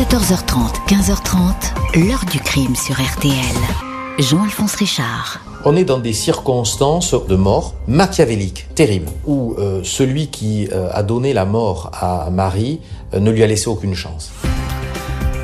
14h30, 15h30, l'heure du crime sur RTL. Jean-Alphonse Richard. On est dans des circonstances de mort machiavéliques, terribles, où euh, celui qui euh, a donné la mort à Marie euh, ne lui a laissé aucune chance.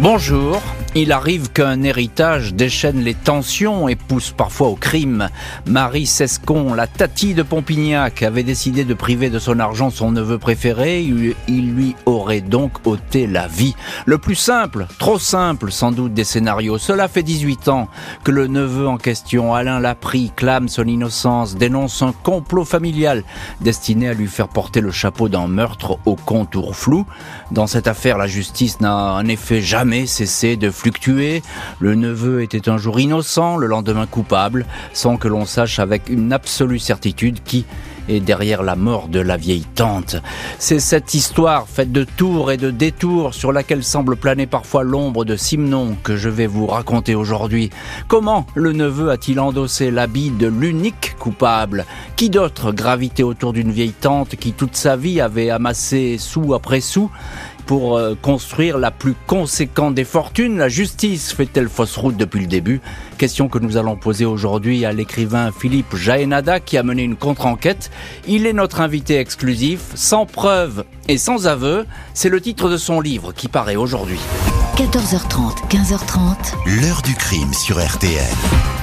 Bonjour, il arrive qu'un héritage déchaîne les tensions et pousse parfois au crime. Marie Sescon, la tati de Pompignac, avait décidé de priver de son argent son neveu préféré. Il lui aurait donc ôté la vie. Le plus simple, trop simple sans doute des scénarios. Cela fait 18 ans que le neveu en question, Alain Laprie, clame son innocence, dénonce un complot familial destiné à lui faire porter le chapeau d'un meurtre au contour flou. Dans cette affaire, la justice n'a en effet jamais cessé de le neveu était un jour innocent, le lendemain coupable, sans que l'on sache avec une absolue certitude qui est derrière la mort de la vieille tante. C'est cette histoire faite de tours et de détours sur laquelle semble planer parfois l'ombre de Simon que je vais vous raconter aujourd'hui. Comment le neveu a-t-il endossé l'habit de l'unique coupable? Qui d'autre gravitait autour d'une vieille tante qui toute sa vie avait amassé sou après sou pour euh, construire la plus conséquente des fortunes. La justice fait-elle fausse route depuis le début? Question que nous allons poser aujourd'hui à l'écrivain Philippe Jaénada qui a mené une contre-enquête. Il est notre invité exclusif, sans preuve et sans aveu. C'est le titre de son livre qui paraît aujourd'hui. 14h30, 15h30. L'heure du crime sur RTL.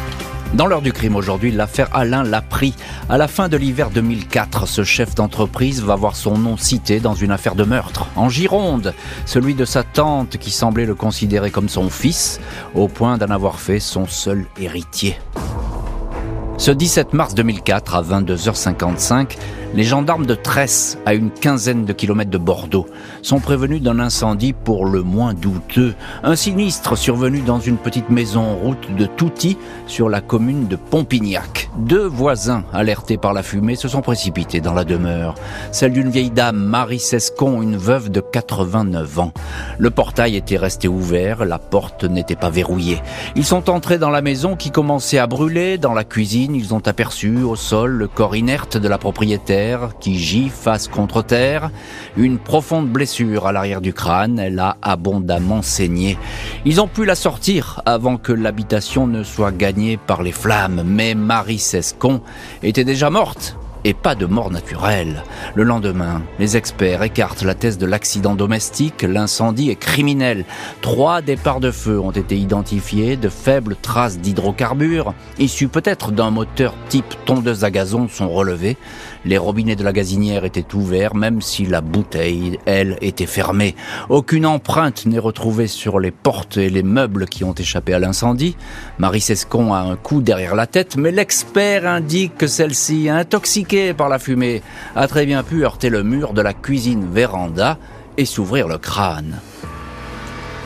Dans l'heure du crime aujourd'hui, l'affaire Alain Lapris. À la fin de l'hiver 2004, ce chef d'entreprise va voir son nom cité dans une affaire de meurtre. En Gironde, celui de sa tante qui semblait le considérer comme son fils, au point d'en avoir fait son seul héritier. Ce 17 mars 2004, à 22h55, les gendarmes de Tresse, à une quinzaine de kilomètres de Bordeaux, sont prévenus d'un incendie pour le moins douteux. Un sinistre survenu dans une petite maison route de Touty sur la commune de Pompignac. Deux voisins, alertés par la fumée, se sont précipités dans la demeure. Celle d'une vieille dame, Marie Sescon, une veuve de 89 ans. Le portail était resté ouvert, la porte n'était pas verrouillée. Ils sont entrés dans la maison qui commençait à brûler. Dans la cuisine, ils ont aperçu au sol le corps inerte de la propriétaire qui gît face contre terre, une profonde blessure à l'arrière du crâne, elle a abondamment saigné. Ils ont pu la sortir avant que l'habitation ne soit gagnée par les flammes, mais Marie Sescon était déjà morte et pas de mort naturelle. Le lendemain, les experts écartent la thèse de l'accident domestique, l'incendie est criminel. Trois départs de feu ont été identifiés, de faibles traces d'hydrocarbures, issus peut-être d'un moteur type tondeuse à gazon, sont relevés. Les robinets de la gazinière étaient ouverts, même si la bouteille, elle, était fermée. Aucune empreinte n'est retrouvée sur les portes et les meubles qui ont échappé à l'incendie. Marie Sescon a un coup derrière la tête, mais l'expert indique que celle-ci, intoxiquée par la fumée, a très bien pu heurter le mur de la cuisine véranda et s'ouvrir le crâne.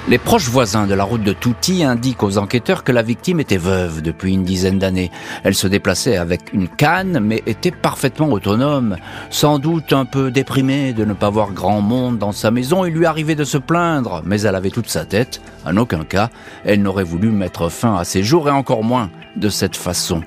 Les proches voisins de la route de Touty indiquent aux enquêteurs que la victime était veuve depuis une dizaine d'années. Elle se déplaçait avec une canne, mais était parfaitement autonome. Sans doute un peu déprimée de ne pas voir grand monde dans sa maison, il lui arrivait de se plaindre, mais elle avait toute sa tête. En aucun cas, elle n'aurait voulu mettre fin à ses jours et encore moins de cette façon.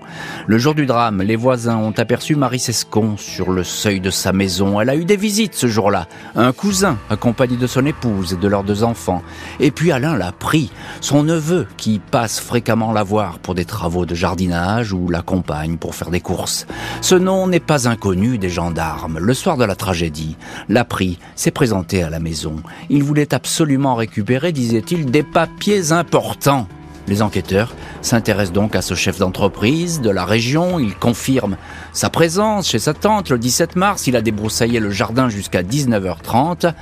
Le jour du drame, les voisins ont aperçu Marie Sescon sur le seuil de sa maison. Elle a eu des visites ce jour-là. Un cousin, accompagné de son épouse et de leurs deux enfants. Et puis Alain l'a pris, son neveu, qui passe fréquemment la voir pour des travaux de jardinage ou l'accompagne pour faire des courses. Ce nom n'est pas inconnu des gendarmes. Le soir de la tragédie, l'a pris, s'est présenté à la maison. Il voulait absolument récupérer, disait-il, des papiers importants les enquêteurs s'intéressent donc à ce chef d'entreprise de la région. Il confirme sa présence chez sa tante le 17 mars. Il a débroussaillé le jardin jusqu'à 19h30.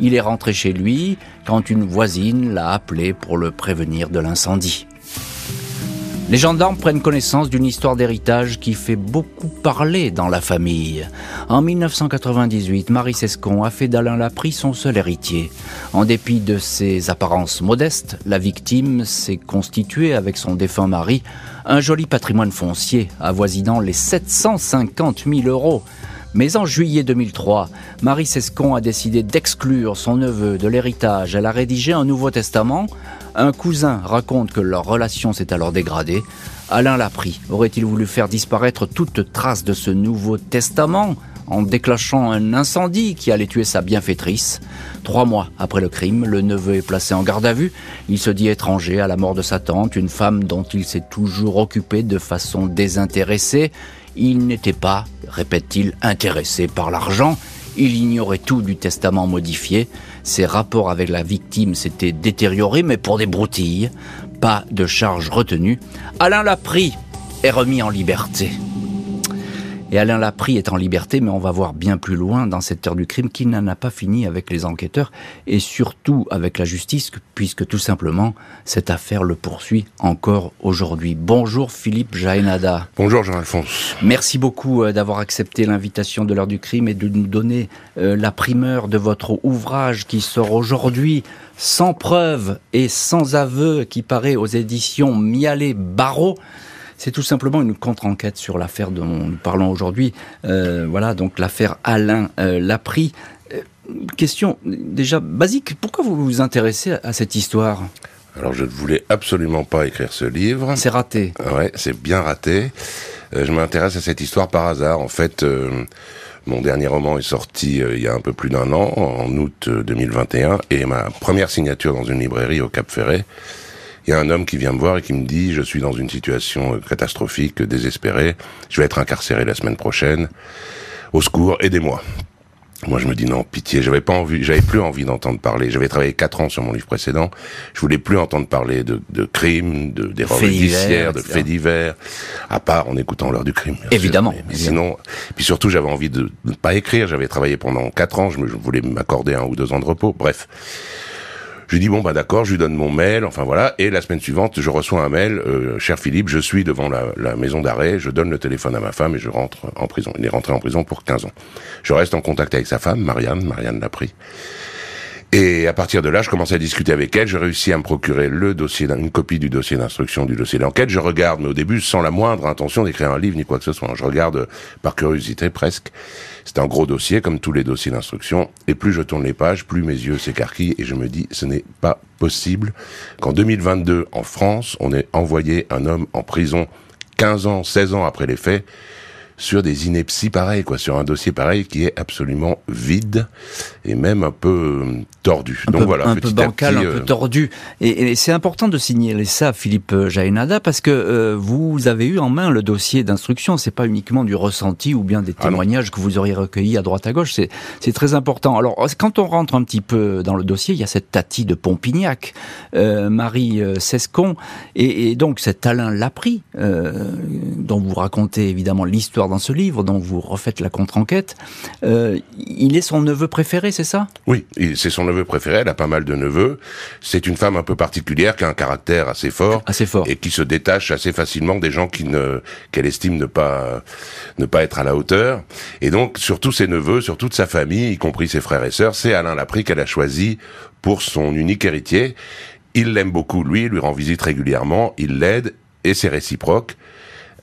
Il est rentré chez lui quand une voisine l'a appelé pour le prévenir de l'incendie. Les gendarmes prennent connaissance d'une histoire d'héritage qui fait beaucoup parler dans la famille. En 1998, Marie Sescon a fait d'Alain Lapris son seul héritier. En dépit de ses apparences modestes, la victime s'est constituée avec son défunt mari un joli patrimoine foncier avoisinant les 750 000 euros. Mais en juillet 2003, Marie Sescon a décidé d'exclure son neveu de l'héritage. Elle a rédigé un nouveau testament. Un cousin raconte que leur relation s'est alors dégradée. Alain l'a pris. Aurait-il voulu faire disparaître toute trace de ce nouveau testament en déclenchant un incendie qui allait tuer sa bienfaitrice? Trois mois après le crime, le neveu est placé en garde à vue. Il se dit étranger à la mort de sa tante, une femme dont il s'est toujours occupé de façon désintéressée. Il n'était pas, répète-t-il, intéressé par l'argent. Il ignorait tout du testament modifié. Ses rapports avec la victime s'étaient détériorés, mais pour des broutilles. Pas de charge retenue. Alain l'a pris est remis en liberté. Et Alain Laprie est en liberté, mais on va voir bien plus loin dans cette heure du crime qu'il n'en a pas fini avec les enquêteurs et surtout avec la justice, puisque tout simplement cette affaire le poursuit encore aujourd'hui. Bonjour Philippe Jaénada. Bonjour Jean-Alphonse. Merci beaucoup euh, d'avoir accepté l'invitation de l'heure du crime et de nous donner euh, la primeur de votre ouvrage qui sort aujourd'hui sans preuve et sans aveu, qui paraît aux éditions Mialet Barreau. C'est tout simplement une contre-enquête sur l'affaire dont nous parlons aujourd'hui. Euh, voilà, donc l'affaire Alain euh, Lapri. Euh, question déjà basique, pourquoi vous vous intéressez à cette histoire? Alors je ne voulais absolument pas écrire ce livre. C'est raté. Ouais, c'est bien raté. je m'intéresse à cette histoire par hasard. En fait, mon dernier roman est sorti il y a un peu plus d'un an, en août 2021, et ma première signature dans une librairie au Cap Ferret, il y a un homme qui vient me voir et qui me dit je suis dans une situation euh, catastrophique, désespérée, je vais être incarcéré la semaine prochaine. Au secours, aidez-moi. Moi, je me dis non, pitié. J'avais pas envie, j'avais plus envie d'entendre parler. J'avais travaillé quatre ans sur mon livre précédent. Je voulais plus entendre parler de, de crimes, de d'erreurs judiciaires, de faits divers, à part en écoutant l'heure du crime. Évidemment. Mais, sinon, puis surtout, j'avais envie de ne pas écrire. J'avais travaillé pendant quatre ans. Je, me, je voulais m'accorder un ou deux ans de repos. Bref. Je lui dis bon bah d'accord, je lui donne mon mail, enfin voilà, et la semaine suivante, je reçois un mail, euh, cher Philippe, je suis devant la, la maison d'arrêt, je donne le téléphone à ma femme et je rentre en prison. Il est rentré en prison pour 15 ans. Je reste en contact avec sa femme, Marianne, Marianne l'a pris. Et à partir de là, je commence à discuter avec elle. Je réussis à me procurer le dossier, une copie du dossier d'instruction, du dossier d'enquête. Je regarde, mais au début, sans la moindre intention d'écrire un livre ni quoi que ce soit. Je regarde par curiosité presque. C'est un gros dossier, comme tous les dossiers d'instruction. Et plus je tourne les pages, plus mes yeux s'écarquillent et je me dis, ce n'est pas possible qu'en 2022, en France, on ait envoyé un homme en prison 15 ans, 16 ans après les faits sur des inepties pareilles, quoi, sur un dossier pareil qui est absolument vide et même un peu euh, tordu. Un Donc peu, voilà, un peu bancal, un peu euh, tordu. Et, et c'est important de signaler ça, Philippe Jaénada, parce que euh, vous avez eu en main le dossier d'instruction. C'est pas uniquement du ressenti ou bien des ah témoignages que vous auriez recueillis à droite à gauche. C'est très important. Alors quand on rentre un petit peu dans le dossier, il y a cette Tati de Pompignac, euh, Marie Sescon, et, et, donc cet Alain Lapri, dont vous racontez évidemment l'histoire dans ce livre, dont vous refaites la contre-enquête. Euh, il est son neveu préféré, c'est ça? Oui, c'est son neveu préféré. Elle a pas mal de neveux. C'est une femme un peu particulière qui a un caractère assez fort, assez fort, et qui se détache assez facilement des gens qui ne qu'elle estime ne pas ne pas être à la hauteur. Et donc, sur tous ses neveux, sur toute sa famille, y compris ses frères et sœurs, c'est Alain Lapri qu'elle a choisi pour son unique héritier. Il l'aime beaucoup, lui, il lui rend visite régulièrement, il l'aide, et c'est réciproque.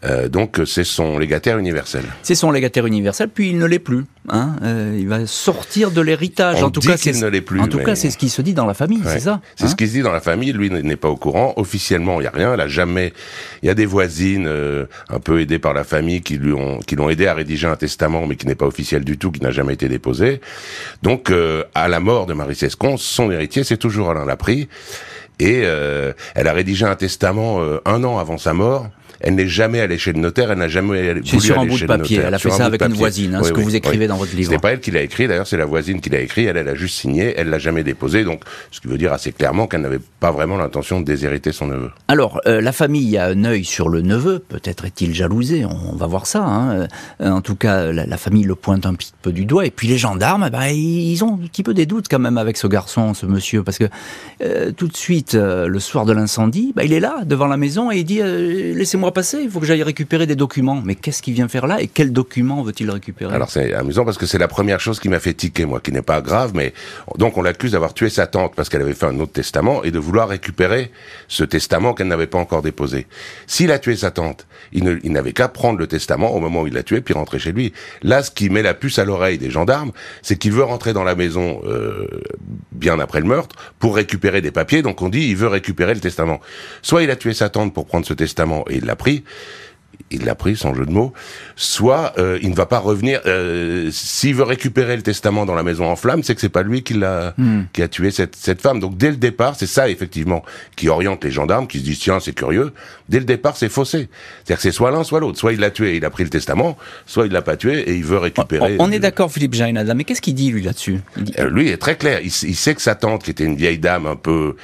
Euh, donc c'est son légataire universel. C'est son légataire universel, puis il ne l'est plus. Hein euh, il va sortir de l'héritage. En tout cas, qu'il ne l'est plus. En tout cas, c'est ce qui se dit dans la famille, c'est ça. C'est ce hein qui se dit dans la famille. Lui n'est pas au courant. Officiellement, il y a rien. Elle a jamais. Il y a des voisines euh, un peu aidées par la famille qui lui ont qui l'ont aidé à rédiger un testament, mais qui n'est pas officiel du tout, qui n'a jamais été déposé. Donc, euh, à la mort de Marie Sescon, son héritier, c'est toujours Alain Laprie. Et elle a rédigé un testament un an avant sa mort elle n'est jamais allée chez le notaire, elle n'a jamais voulu sur un bout de papier. Elle a fait ça avec une voisine, hein, ce que vous écrivez dans votre livre. C'est pas elle qui l'a écrit, d'ailleurs, c'est la voisine qui l'a écrit. Elle, elle a juste signé, elle l'a jamais déposé, donc ce qui veut dire assez clairement qu'elle n'avait pas vraiment l'intention de déshériter son neveu. Alors, euh, la famille a un œil sur le neveu. Peut-être est-il jalousé. On va voir ça. Hein. Euh, en tout cas, la, famille le pointe un petit peu du doigt. Et puis les gendarmes, bah, ils ont un petit peu des doutes quand même avec ce garçon, ce monsieur, parce que euh, tout de suite, le soir de l'incendie, bah, il est là devant la maison et il dit laissez-moi passer, il faut que j'aille récupérer des documents. Mais qu'est-ce qu'il vient faire là et quels documents veut-il récupérer? Alors c'est amusant parce que c'est la première chose qui m'a fait tiquer, moi, qui n'est pas grave, mais donc on l'accuse d'avoir tué sa tante parce qu'elle avait fait un autre testament et de vouloir récupérer ce testament qu'elle n'avait pas encore déposé. S'il a tué sa tante, il n'avait qu'à prendre le testament au moment où il l'a tué puis rentrer chez lui. Là, ce qui met la puce à l'oreille des gendarmes, c'est qu'il veut rentrer dans la maison euh, bien après le meurtre pour récupérer des papiers. Donc on dit il veut récupérer le testament. Soit il a tué sa tante pour prendre ce testament et il l'a pris, il l'a pris, sans jeu de mots, soit euh, il ne va pas revenir. Euh, S'il veut récupérer le testament dans la maison en flammes, c'est que c'est pas lui qui l'a, Hmm. qui a tué cette, cette femme. Donc dès le départ, c'est ça effectivement qui oriente les gendarmes, qui se disent tiens c'est curieux. Dès le départ, c'est faussé. C'est-à-dire que c'est soit l'un, soit l'autre. Soit il l'a tué et il a pris le testament, soit il l'a pas tué et il veut récupérer. On est d'accord, Philippe Jainada, mais qu'est-ce qu'il dit lui là-dessus? Dit- Euh, lui est très clair. Il, il sait que sa tante, qui était une vieille dame un peu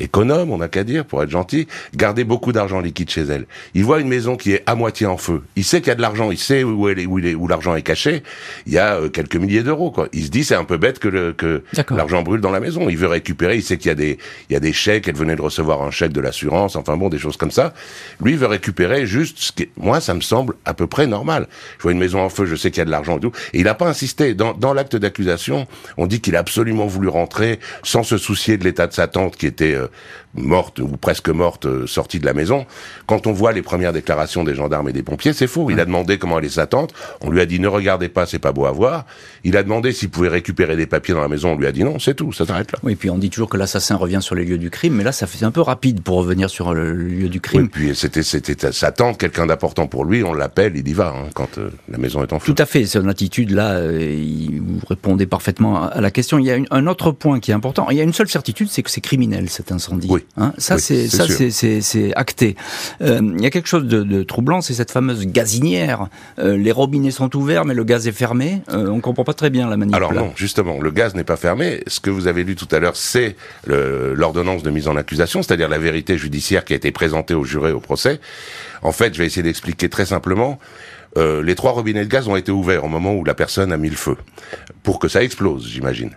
économe, on n'a qu'à dire, pour être gentil, gardait beaucoup d'argent liquide chez elle. Il voit une maison qui est à moitié en feu. Il sait qu'il y a de l'argent. Il sait où, elle est, où, il est- où l'argent est caché. Il y a euh, quelques milliers d'euros. Quoi. Il se dit c'est un peu bête que, le, que D'accord. l'argent brûle dans la maison. Il veut récupérer. Il sait qu'il y a des, il y a des chèques. Elle venait de recevoir un chèque de l'assurance. Enfin bon, des choses comme ça. Lui il veut récupérer juste. Ce qui moi, ça me semble à peu près normal. Je vois une maison en feu. Je sais qu'il y a de l'argent et tout. Et il n'a pas insisté. Dans, dans l'acte d'accusation, on dit qu'il a absolument voulu rentrer sans se soucier de l'état de sa tante qui était euh, morte ou presque morte, euh, sortie de la maison. Quand on voit les premières déclarations des gendarmes et des pompiers, c'est faux. Il a demandé comment allait sa tante. On lui a dit ne regardez pas, c'est pas beau à voir. Il a demandé s'il pouvait récupérer des papiers dans la maison. On lui a dit non, c'est tout, ça s'arrête là. Oui, puis on dit toujours que l'assassin revient sur les lieux du crime, mais là, ça fait un peu rapide pour revenir sur le lieu du Oui, crime. puis c'était c'était sa tante, quelqu'un d'important pour lui. On l'appelle, il y va hein, quand euh, la maison est en feu. Tout à fait, son attitude là, euh, il- vous répondez parfaitement à- la question. Il y a une- un autre point qui est important. Il y a une seule certitude, c'est que c'est criminel cet incendie. Oui. Hein ça Oui, c'est ça c'est c'est c'est acté. Euh, il y a quelque chose de, de troublant, c'est cette fameuse gazinière. Euh, les robinets sont ouverts, mais le gaz est fermé. Euh, on comprend pas très bien la manip. Alors là. non, justement, le gaz n'est pas fermé. Ce que vous avez lu tout à l'heure, c'est l'ordonnance de mise en accusation, c'est-à-dire la vérité judiciaire qui a été présentée au juré au procès. En fait, je vais essayer d'expliquer très simplement. Euh, les trois robinets de gaz ont été ouverts au moment où la personne a mis le feu, pour que ça explose, j'imagine.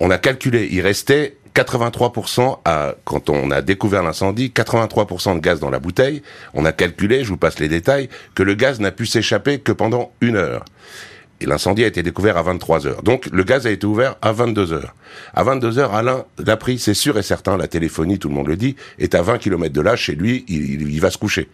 On a calculé, il restait 83% à, quand on a découvert l'incendie, 83% de gaz dans la bouteille. On a calculé, je vous passe les détails, que le gaz n'a pu s'échapper que pendant une heure. Et l'incendie a été découvert à 23 heures. Donc le gaz a été ouvert à 22 heures. À 22 heures, Alain l'a pris, c'est sûr et certain, la téléphonie, tout le monde le dit, est à 20 km de là, chez lui, il, va se coucher.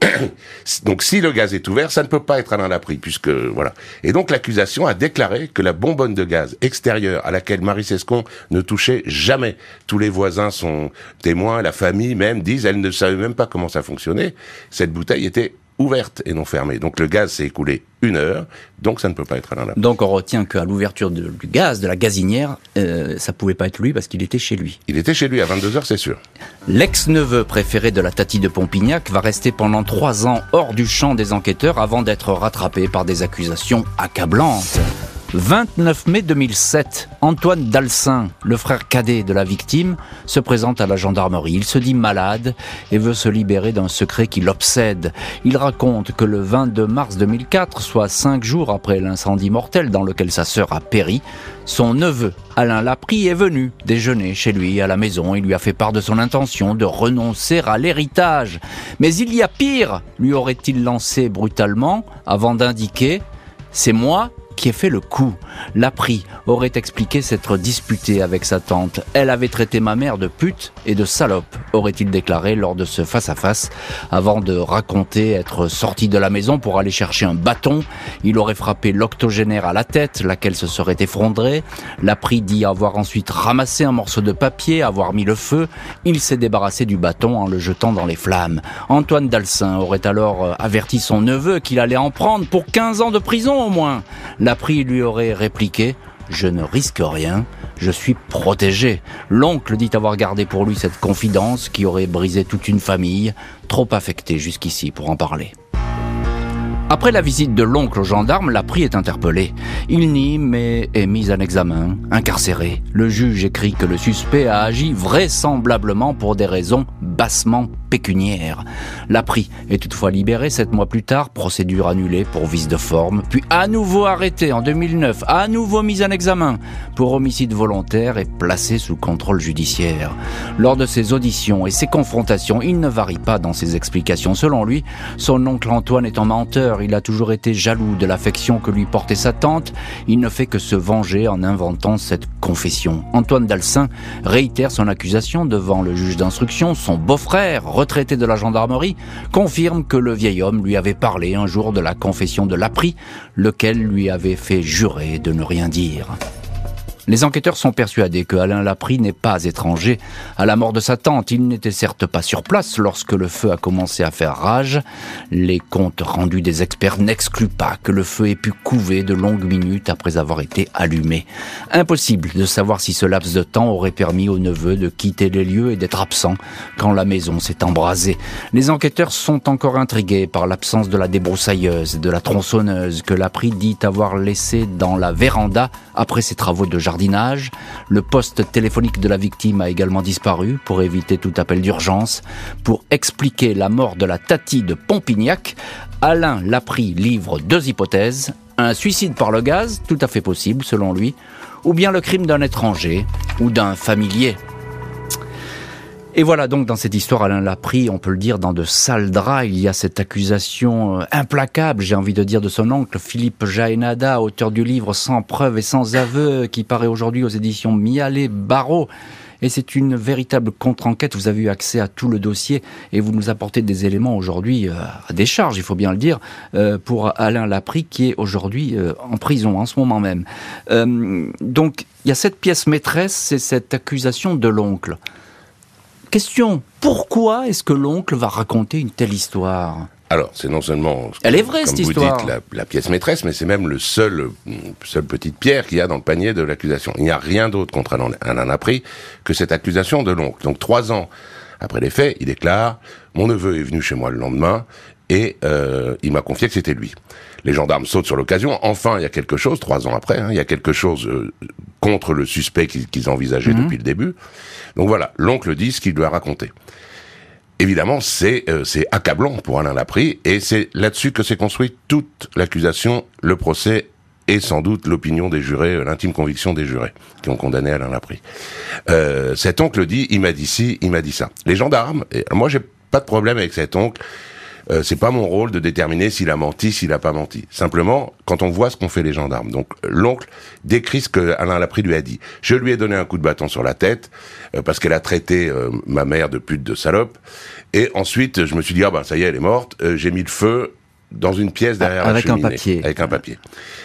donc si le gaz est ouvert, ça ne peut pas être Alain Laprie, puisque voilà. Et donc l'accusation a déclaré que la bonbonne de gaz extérieure à laquelle Marie Sescon ne touchait jamais, tous les voisins sont témoins, la famille même disent, elle ne savait même pas comment ça fonctionnait, cette bouteille était ouverte et non fermée. Donc le gaz s'est écoulé une heure, donc ça ne peut pas être Alain. Donc on retient qu'à l'ouverture du gaz, de la gazinière, euh, ça pouvait pas être lui parce qu'il était chez lui. Il était chez lui à 22 heures, c'est sûr. L'ex-neveu préféré de la Tati de Pompignac va rester pendant trois ans hors du champ des enquêteurs avant d'être rattrapé par des accusations accablantes. 29 mai 2007, Antoine Dalsin, le frère cadet de la victime, se présente à la gendarmerie. Il se dit malade et veut se libérer d'un secret qui l'obsède. Il raconte que le 22 mars 2004, soit cinq jours après l'incendie mortel dans lequel sa sœur a péri, son neveu, Alain Laprie, est venu déjeuner chez lui à la maison. Il lui a fait part de son intention de renoncer à l'héritage. Mais il y a pire, lui aurait-il lancé brutalement avant d'indiquer C'est moi qui ai fait le coup. Laprie aurait expliqué s'être disputé avec sa tante. Elle avait traité ma mère de pute et de salope, aurait-il déclaré lors de ce face-à-face, avant de raconter être sorti de la maison pour aller chercher un bâton. Il aurait frappé l'octogénaire à la tête, laquelle se serait effondrée. Laprie dit avoir ensuite ramassé un morceau de papier, avoir mis le feu. Il s'est débarrassé du bâton en le jetant dans les flammes. Antoine Dalsin aurait alors averti son neveu qu'il allait en prendre pour 15 ans de prison au moins. Laprie lui aurait répliqué je ne risque rien, je suis protégé. L'oncle dit avoir gardé pour lui cette confidence qui aurait brisé toute une famille, trop affectée jusqu'ici pour en parler. Après la visite de l'oncle au gendarme, Laprie est interpellé. Il nie, mais est mis en examen, incarcéré. Le juge écrit que le suspect a agi vraisemblablement pour des raisons bassement pécuniaires. Laprie est toutefois libéré sept mois plus tard, procédure annulée pour vice de forme, puis à nouveau arrêté en 2009, à nouveau mis en examen pour homicide volontaire et placé sous contrôle judiciaire. Lors de ses auditions et ses confrontations, il ne varie pas dans ses explications. Selon lui, son oncle Antoine est un menteur, il a toujours été jaloux de l'affection que lui portait sa tante, il ne fait que se venger en inventant cette confession. Antoine Dalsin réitère son accusation devant le juge d'instruction, son beau-frère, retraité de la gendarmerie, confirme que le vieil homme lui avait parlé un jour de la confession de Laprie, lequel lui avait fait jurer de ne rien dire. Les enquêteurs sont persuadés que Alain Laprie n'est pas étranger à la mort de sa tante. Il n'était certes pas sur place lorsque le feu a commencé à faire rage. Les comptes rendus des experts n'excluent pas que le feu ait pu couver de longues minutes après avoir été allumé. Impossible de savoir si ce laps de temps aurait permis au neveu de quitter les lieux et d'être absent quand la maison s'est embrasée. Les enquêteurs sont encore intrigués par l'absence de la débroussailleuse et de la tronçonneuse que Laprie dit avoir laissé dans la véranda après ses travaux de Le poste téléphonique de la victime a également disparu pour éviter tout appel d'urgence. Pour expliquer la mort de la Tati de Pompignac, Alain Laprie livre deux hypothèses. Un suicide par le gaz, tout à fait possible selon lui, ou bien le crime d'un étranger ou d'un familier. Et voilà donc dans cette histoire, Alain l'a pris, on peut le dire, dans de sales draps. Il y a cette accusation euh, implacable, j'ai envie de dire, de son oncle, Philippe Jaénada, auteur du livre Sans preuve et sans aveu, qui paraît aujourd'hui aux éditions Mialet Barreau. Et c'est une véritable contre-enquête. Vous avez eu accès à tout le dossier et vous nous apportez des éléments aujourd'hui euh, à décharge, il faut bien le dire, euh, pour Alain Lapri qui est aujourd'hui en prison en ce moment même. donc il y a cette pièce maîtresse, c'est cette accusation de l'oncle. Question, pourquoi est-ce que l'oncle va raconter une telle histoire alors, c'est non seulement, elle est vraie cette histoire, dites, la, pièce maîtresse, mais c'est même le seul, seule petite pierre qu'il y a dans le panier de l'accusation. Il n'y a rien d'autre contre Alain Appris que cette accusation de l'oncle. Donc, trois ans après les faits, il déclare mon neveu est venu chez moi le lendemain et euh, il m'a confié que c'était lui. Les gendarmes sautent sur l'occasion. Enfin, il y a quelque chose, trois ans après, hein, il y a quelque chose euh, contre le suspect qu'ils envisageaient mhm. depuis le début. Donc voilà, l'oncle dit ce qu'il lui a raconté. Évidemment, c'est euh, c'est accablant pour Alain Laprie, et c'est là-dessus que s'est construite toute l'accusation, le procès et sans doute l'opinion des jurés, euh, l'intime conviction des jurés qui ont condamné Alain Laprie. Euh, cet oncle dit, il m'a dit ci, il m'a dit ça. Les gendarmes, et moi j'ai pas de problème avec cet oncle, euh, c'est pas mon rôle de déterminer s'il a menti, s'il a pas menti. Simplement, quand on voit ce qu'ont fait les gendarmes. Donc, l'oncle décrit ce que Alain Laprie lui a dit. Je lui ai donné un coup de bâton sur la tête euh, parce qu'elle a traité euh, ma mère de pute de salope. Et ensuite, je me suis dit ah ben ça y est, elle est morte. J'ai mis le feu dans une pièce derrière avec la cheminée, un papier. avec un papier.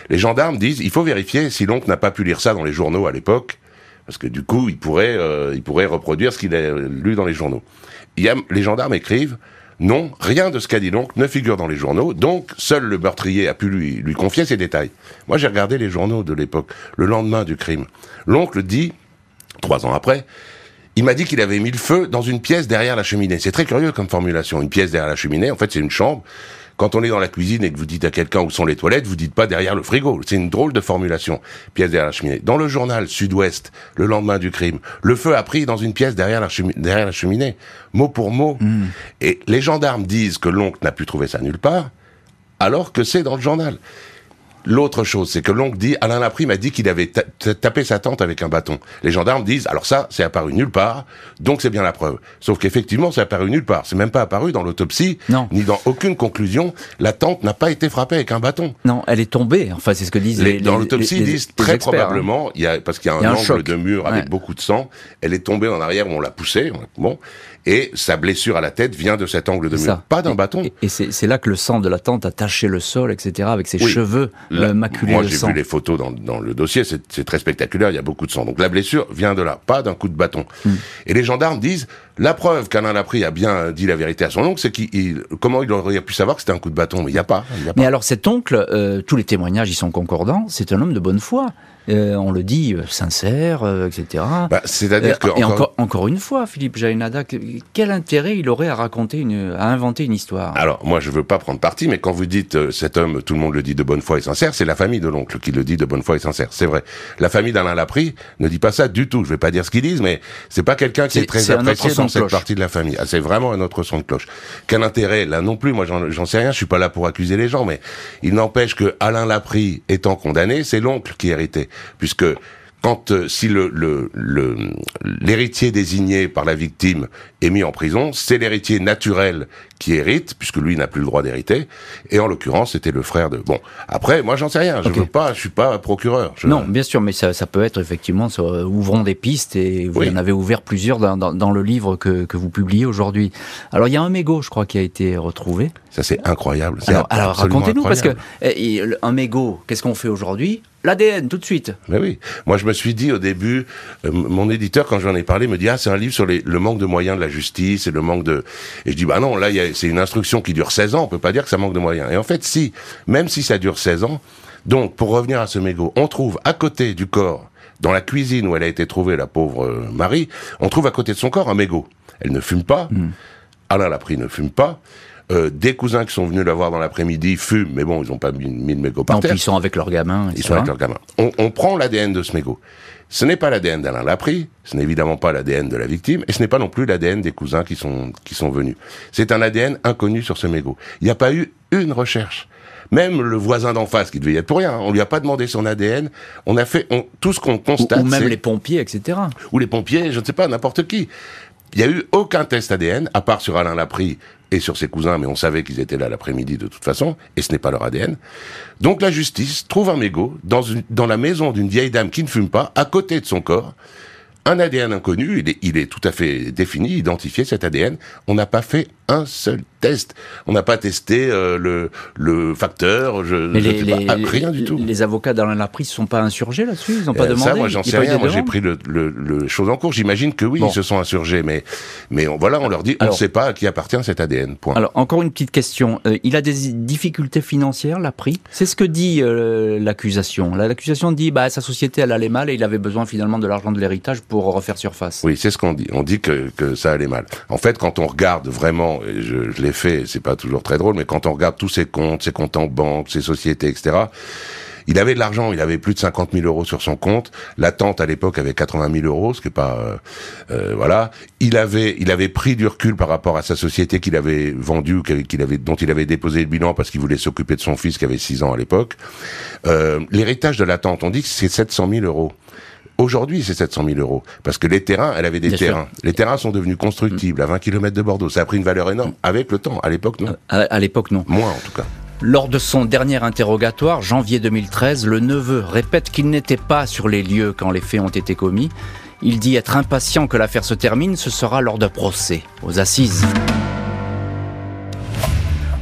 Les gendarmes disent il faut vérifier si l'oncle n'a pas pu lire ça dans les journaux à l'époque parce que du coup il pourrait il pourrait reproduire ce qu'il a lu dans les journaux. Il y a, les gendarmes écrivent non, rien de ce qu'a dit l'oncle ne figure dans les journaux, donc seul le meurtrier a pu lui, confier ces détails. Moi j'ai regardé les journaux de l'époque, le lendemain du crime. L'oncle dit, trois ans après, il m'a dit qu'il avait mis le feu dans une pièce derrière la cheminée. C'est très curieux comme formulation. Une pièce derrière la cheminée, en fait c'est une chambre quand on est dans la cuisine et que vous dites à quelqu'un où sont les toilettes, vous dites pas derrière le frigo. C'est une drôle de formulation. Pièce derrière la cheminée. Dans le journal Sud-Ouest, le lendemain du crime, le feu a pris dans une pièce derrière la, cheminée, derrière la cheminée. Mot pour mot. Hmm. Et les gendarmes disent que l'oncle n'a pu trouver ça nulle part, alors que c'est dans le journal. L'autre chose, c'est que l'oncle dit, Alain Laprie m'a dit qu'il avait tapé sa tante avec un bâton. Les gendarmes disent, alors ça, c'est apparu nulle part, donc c'est bien la preuve. Sauf qu'effectivement, c'est apparu nulle part. C'est même pas apparu dans l'autopsie, ni dans aucune conclusion. La tante n'a pas été frappée avec un bâton. Non, elle est tombée. Enfin, c'est ce que disent les, Dans l'autopsie, ils disent très hein. probablement, il y a, parce qu'il y a un, angle de mur avec beaucoup de sang, elle est tombée en arrière, on l'a poussée, bon, et sa blessure à la tête vient de cet angle de mur, pas d'un bâton. Et, c'est là que le sang de la tante a taché le sol, etc., avec ses cheveux maculés Moi, j'ai vu les photos dans, dans le dossier, c'est très spectaculaire, il y a beaucoup de sang. Donc la blessure vient de là, pas d'un coup de bâton. Hmm. Et les gendarmes disent, la preuve qu'Alain Laprie a bien dit la vérité à son oncle, c'est qu'il, comment il aurait pu savoir que c'était un coup de bâton? Mais il n'y a pas. Mais alors cet oncle, euh, tous les témoignages y sont concordants, c'est un homme de bonne foi. Euh, on le dit, euh, sincère, etc. Bah, C'est-à-dire que et encore... encore une fois, Philippe Jainada, quel intérêt il aurait à raconter une, à inventer une histoire? Alors moi, je veux pas prendre parti, mais quand vous dites cet homme, tout le monde le dit de bonne foi et sincère, c'est la famille de l'oncle qui le dit de bonne foi et sincère. C'est vrai. La famille d'Alain Laprie ne dit pas ça du tout. Je vais pas dire ce qu'ils disent, mais c'est pas quelqu'un qui est, très apprécié cette partie de la famille. Ah, c'est vraiment un autre son de cloche. Quel intérêt Là non plus, moi j'en sais rien, je suis pas là pour accuser les gens, mais il n'empêche que Alain Laprie étant condamné, c'est l'oncle qui héritait, puisque quand euh, si le l'héritier désigné par la victime est mis en prison, c'est l'héritier naturel qui hérite, puisque lui n'a plus le droit d'hériter. Et en l'occurrence, c'était le frère de. Bon, après, moi, j'en sais rien. Je ne veux pas, je suis pas procureur. Non, bien sûr, mais ça, ça peut être effectivement, ça, ouvrons des pistes et vous en avez ouvert plusieurs dans, dans, dans le livre que, que vous publiez aujourd'hui. Alors, il y a un mégot, je crois, qui a été retrouvé. Ça, c'est incroyable. Alors, alors racontez-nous, parce que eh, un mégot, qu'est-ce qu'on fait aujourd'hui? l'ADN tout de suite. Mais oui. Moi, je me suis dit au début, euh, mon éditeur, quand j'en ai parlé, me dit ah c'est un livre sur les, le manque de moyens de la justice et le manque de. Et je dis bah non, là c'est une instruction qui dure 16 ans. On peut pas dire que ça manque de moyens. Et en fait, si, même si ça dure 16 ans. Donc, pour revenir à ce mégot, on trouve à côté du corps, dans la cuisine où elle a été trouvée, la pauvre euh, Marie, on trouve à côté de son corps un mégot. Elle ne fume pas. Hmm. Alain Laprie ne fume pas. Euh, des cousins qui sont venus la voir dans l'après-midi fument, mais bon, ils n'ont pas mis, mis, le mégot par non, terre. ils sont avec leurs gamins. Ils sont avec leurs gamins. On, on prend l'ADN de ce mégot. Ce n'est pas l'ADN d'Alain Laprie, ce n'est évidemment pas l'ADN de la victime, et ce n'est pas non plus l'ADN des cousins qui sont, qui sont venus. C'est un ADN inconnu sur ce mégot. Il n'y a pas eu une recherche. Même le voisin d'en face, qui devait y être pour rien, hein, on lui a pas demandé son ADN. On a fait on, tout ce qu'on constate. Ou, ou même les pompiers, etc. Ou les pompiers, je ne sais pas, n'importe qui. Il n'y a eu aucun test ADN, à part sur Alain Laprie et sur ses cousins, mais on savait qu'ils étaient là l'après-midi de toute façon, et ce n'est pas leur ADN. Donc la justice trouve un mégot dans, une, dans la maison d'une vieille dame qui ne fume pas, à côté de son corps, un ADN inconnu, il est, il est tout à fait défini, identifié cet ADN. On n'a pas fait un seul test. On n'a pas testé euh, le, le facteur, je, Mais je les, pas, les- ah, rien du tout. Les avocats d'Alain Laprie ne sont pas insurgés là-dessus? Ils n'ont pas Euh, demandé? ça, moi, j'en sais pas rien. Moi, j'ai pris le, le, le chose en cours. J'imagine que oui, Bon. ils se sont insurgés, mais, mais on, voilà, on leur dit, on ne sait pas à qui appartient cet ADN. Point. Alors, encore une petite question. Euh, il a des difficultés financières, Laprie C'est ce que dit l'accusation. La- L'accusation dit bah sa société, elle allait mal et il avait besoin finalement de l'argent de l'héritage pour refaire surface. Oui, c'est ce qu'on dit. On dit que, que ça allait mal. En fait, quand on regarde vraiment, et je, je l'ai fait, c'est pas toujours très drôle, mais quand on regarde tous ses comptes, ses comptes en banque, ses sociétés, etc., il avait de l'argent, il avait plus de 50 000 euros sur son compte. La tante à l'époque avait 80 000 euros, ce qui est pas, euh, euh, voilà. Il avait, il avait pris du recul par rapport à sa société qu'il avait vendue, qu'il avait, dont il avait déposé le bilan parce qu'il voulait s'occuper de son fils qui avait 6 ans à l'époque. Euh, L'héritage de la tante, on dit que c'est 700 000 euros. Aujourd'hui, c'est 700 000 euros. Parce que les terrains, elle avait des Bien sûr. terrains. Les terrains sont devenus constructibles à 20 km de Bordeaux. Ça a pris une valeur énorme. Avec le temps. À l'époque, non. À, à l'époque, non. Moins, en tout cas. Lors de son dernier interrogatoire, janvier 2013, le neveu répète qu'il n'était pas sur les lieux quand les faits ont été commis. Il dit être impatient que l'affaire se termine, ce sera lors d'un procès, aux assises.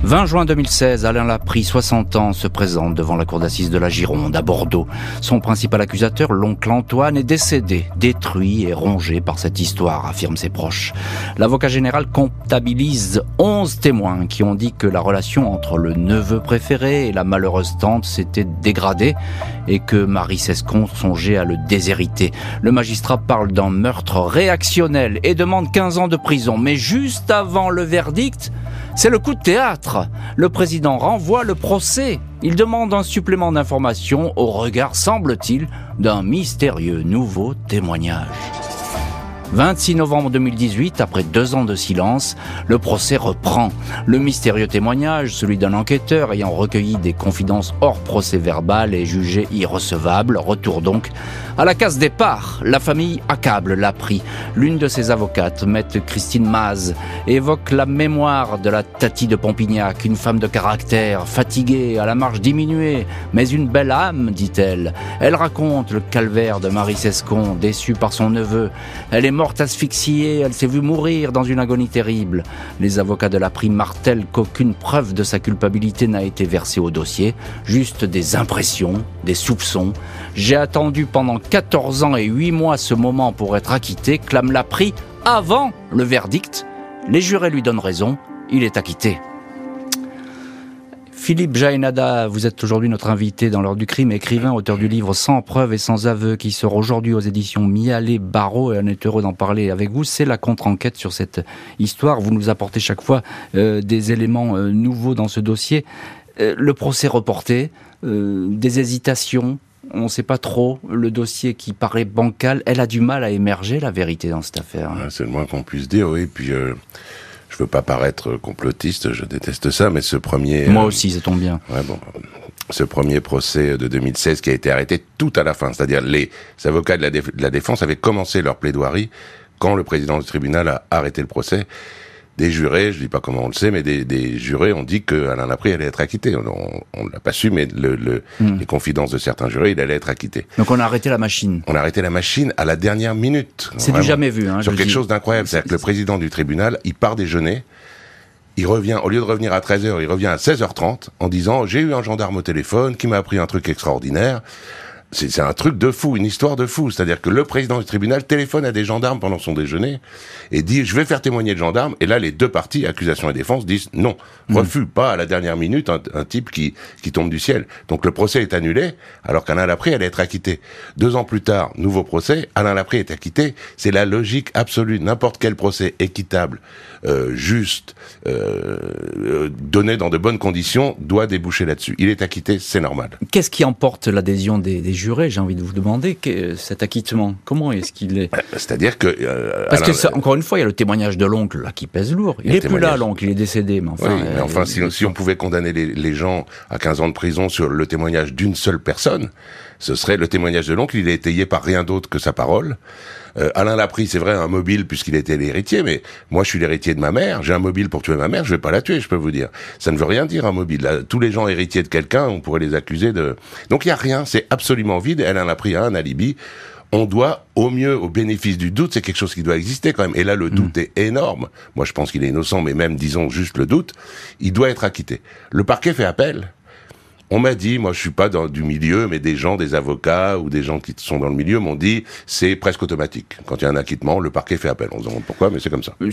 20 juin 2016, Alain Laprie, 60 ans, se présente devant la cour d'assises de la Gironde, à Bordeaux. Son principal accusateur, l'oncle Antoine, est décédé, détruit et rongé par cette histoire, affirment ses proches. L'avocat général comptabilise 11 témoins qui ont dit que la relation entre le neveu préféré et la malheureuse tante s'était dégradée et que Marie Sescon songeait à le déshériter. Le magistrat parle d'un meurtre réactionnel et demande 15 ans de prison. Mais juste avant le verdict, c'est le coup de théâtre. Le président renvoie le procès. Il demande un supplément d'information au regard, semble-t-il, d'un mystérieux nouveau témoignage. 26 novembre 2018, après deux ans de silence, le procès reprend. Le mystérieux témoignage, celui d'un enquêteur ayant recueilli des confidences hors procès verbal est jugé irrecevable. Retour donc à la case départ. La famille accable l'appris. L'une de ses avocates, maître Christine Maz, évoque la mémoire de la Tati de Pompignac, une femme de caractère, fatiguée, à la marche diminuée, mais une belle âme, dit-elle. Elle raconte le calvaire de Marie Sescon, déçue par son neveu. Morte asphyxiée, elle s'est vue mourir dans une agonie terrible. Les avocats de la prime martèlent qu'aucune preuve de sa culpabilité n'a été versée au dossier, juste des impressions, des soupçons. J'ai attendu pendant 14 ans et 8 mois ce moment pour être acquitté, clame la prix avant le verdict. Les jurés lui donnent raison, il est acquitté. Philippe Jaénada, vous êtes aujourd'hui notre invité dans l'heure du crime, écrivain, auteur du livre Sans preuve et sans aveu, qui sort aujourd'hui aux éditions Mialet Barreau, et on est heureux d'en parler avec vous. C'est la contre-enquête sur cette histoire. Vous nous apportez chaque fois euh, des éléments euh, nouveaux dans ce dossier. Euh, le procès reporté, des hésitations, on ne sait pas trop. Le dossier qui paraît bancal, elle a du mal à émerger, la vérité dans cette affaire. Ouais, C'est le moins qu'on puisse dire, oui. Puis, je veux pas paraître complotiste, je déteste ça, mais ce premier... Moi euh, aussi, ça tombe bien. Ouais, bon, ce premier procès de 2016 qui a été arrêté tout à la fin, c'est-à-dire les avocats de la, de la défense avaient commencé leur plaidoirie quand le président du tribunal a arrêté le procès. Des jurés, je dis pas comment on le sait, mais des, des jurés ont dit que Alain Laprie allait être acquitté. On, on l'a pas su, mais le, le- Hmm. les confidences de certains jurés, il allait être acquitté. Donc on a arrêté la machine. On a arrêté la machine à la dernière minute. C'est du jamais vu. Hein, sur quelque dis. chose d'incroyable. C'est-à-dire que le président du tribunal, il part déjeuner, il revient, au lieu de revenir à 13h, il revient à 16h30 en disant, j'ai eu un gendarme au téléphone qui m'a appris un truc extraordinaire. C'est un truc de fou, une histoire de fou. C'est-à-dire que le président du tribunal téléphone à des gendarmes pendant son déjeuner et dit je vais faire témoigner le gendarme. Et là, les deux parties, accusation et défense, disent non, mmh. refus pas à la dernière minute un, type qui, qui tombe du ciel. Donc le procès est annulé, alors qu'Alain Laprie allait être acquitté. Deux ans plus tard, nouveau procès, Alain Laprie est acquitté. C'est la logique absolue. N'importe quel procès équitable, euh, juste, euh, euh, donné dans de bonnes conditions, doit déboucher là-dessus. Il est acquitté, c'est normal. Qu'est-ce qui emporte l'adhésion des, des jurés J'ai envie de vous demander que, cet acquittement. Comment est-ce qu'il est, C'est-à-dire que parce que encore une fois, il y a le témoignage de l'oncle là qui pèse lourd. Il, n'est est plus là, l'oncle, il est décédé, mais enfin. mais enfin, si, si, on pouvait condamner les, les, gens à 15 ans de prison sur le témoignage d'une seule personne, ce serait le témoignage de l'oncle. Il est étayé par rien d'autre que sa parole. Euh, Alain l'a pris, c'est vrai, un mobile puisqu'il était l'héritier, mais moi je suis l'héritier de ma mère. J'ai un mobile pour tuer ma mère, je vais pas la tuer, je peux vous dire. Ça ne veut rien dire un mobile. tous les gens héritiers de quelqu'un, on pourrait les accuser de. Donc il y a rien, c'est absolument vide. Alain l'a pris un alibi on doit, au mieux, au bénéfice du doute, c'est quelque chose qui doit exister quand même. Et là, le doute mm. est énorme. Moi, je pense qu'il est innocent, mais même, disons, juste le doute, il doit être acquitté. Le parquet fait appel. On m'a dit, moi je suis pas dans du milieu, mais des gens, des avocats ou des gens qui sont dans le milieu m'ont dit, c'est presque automatique. Quand il y a un acquittement, le parquet fait appel. On se demande pourquoi, mais c'est comme ça. Euh,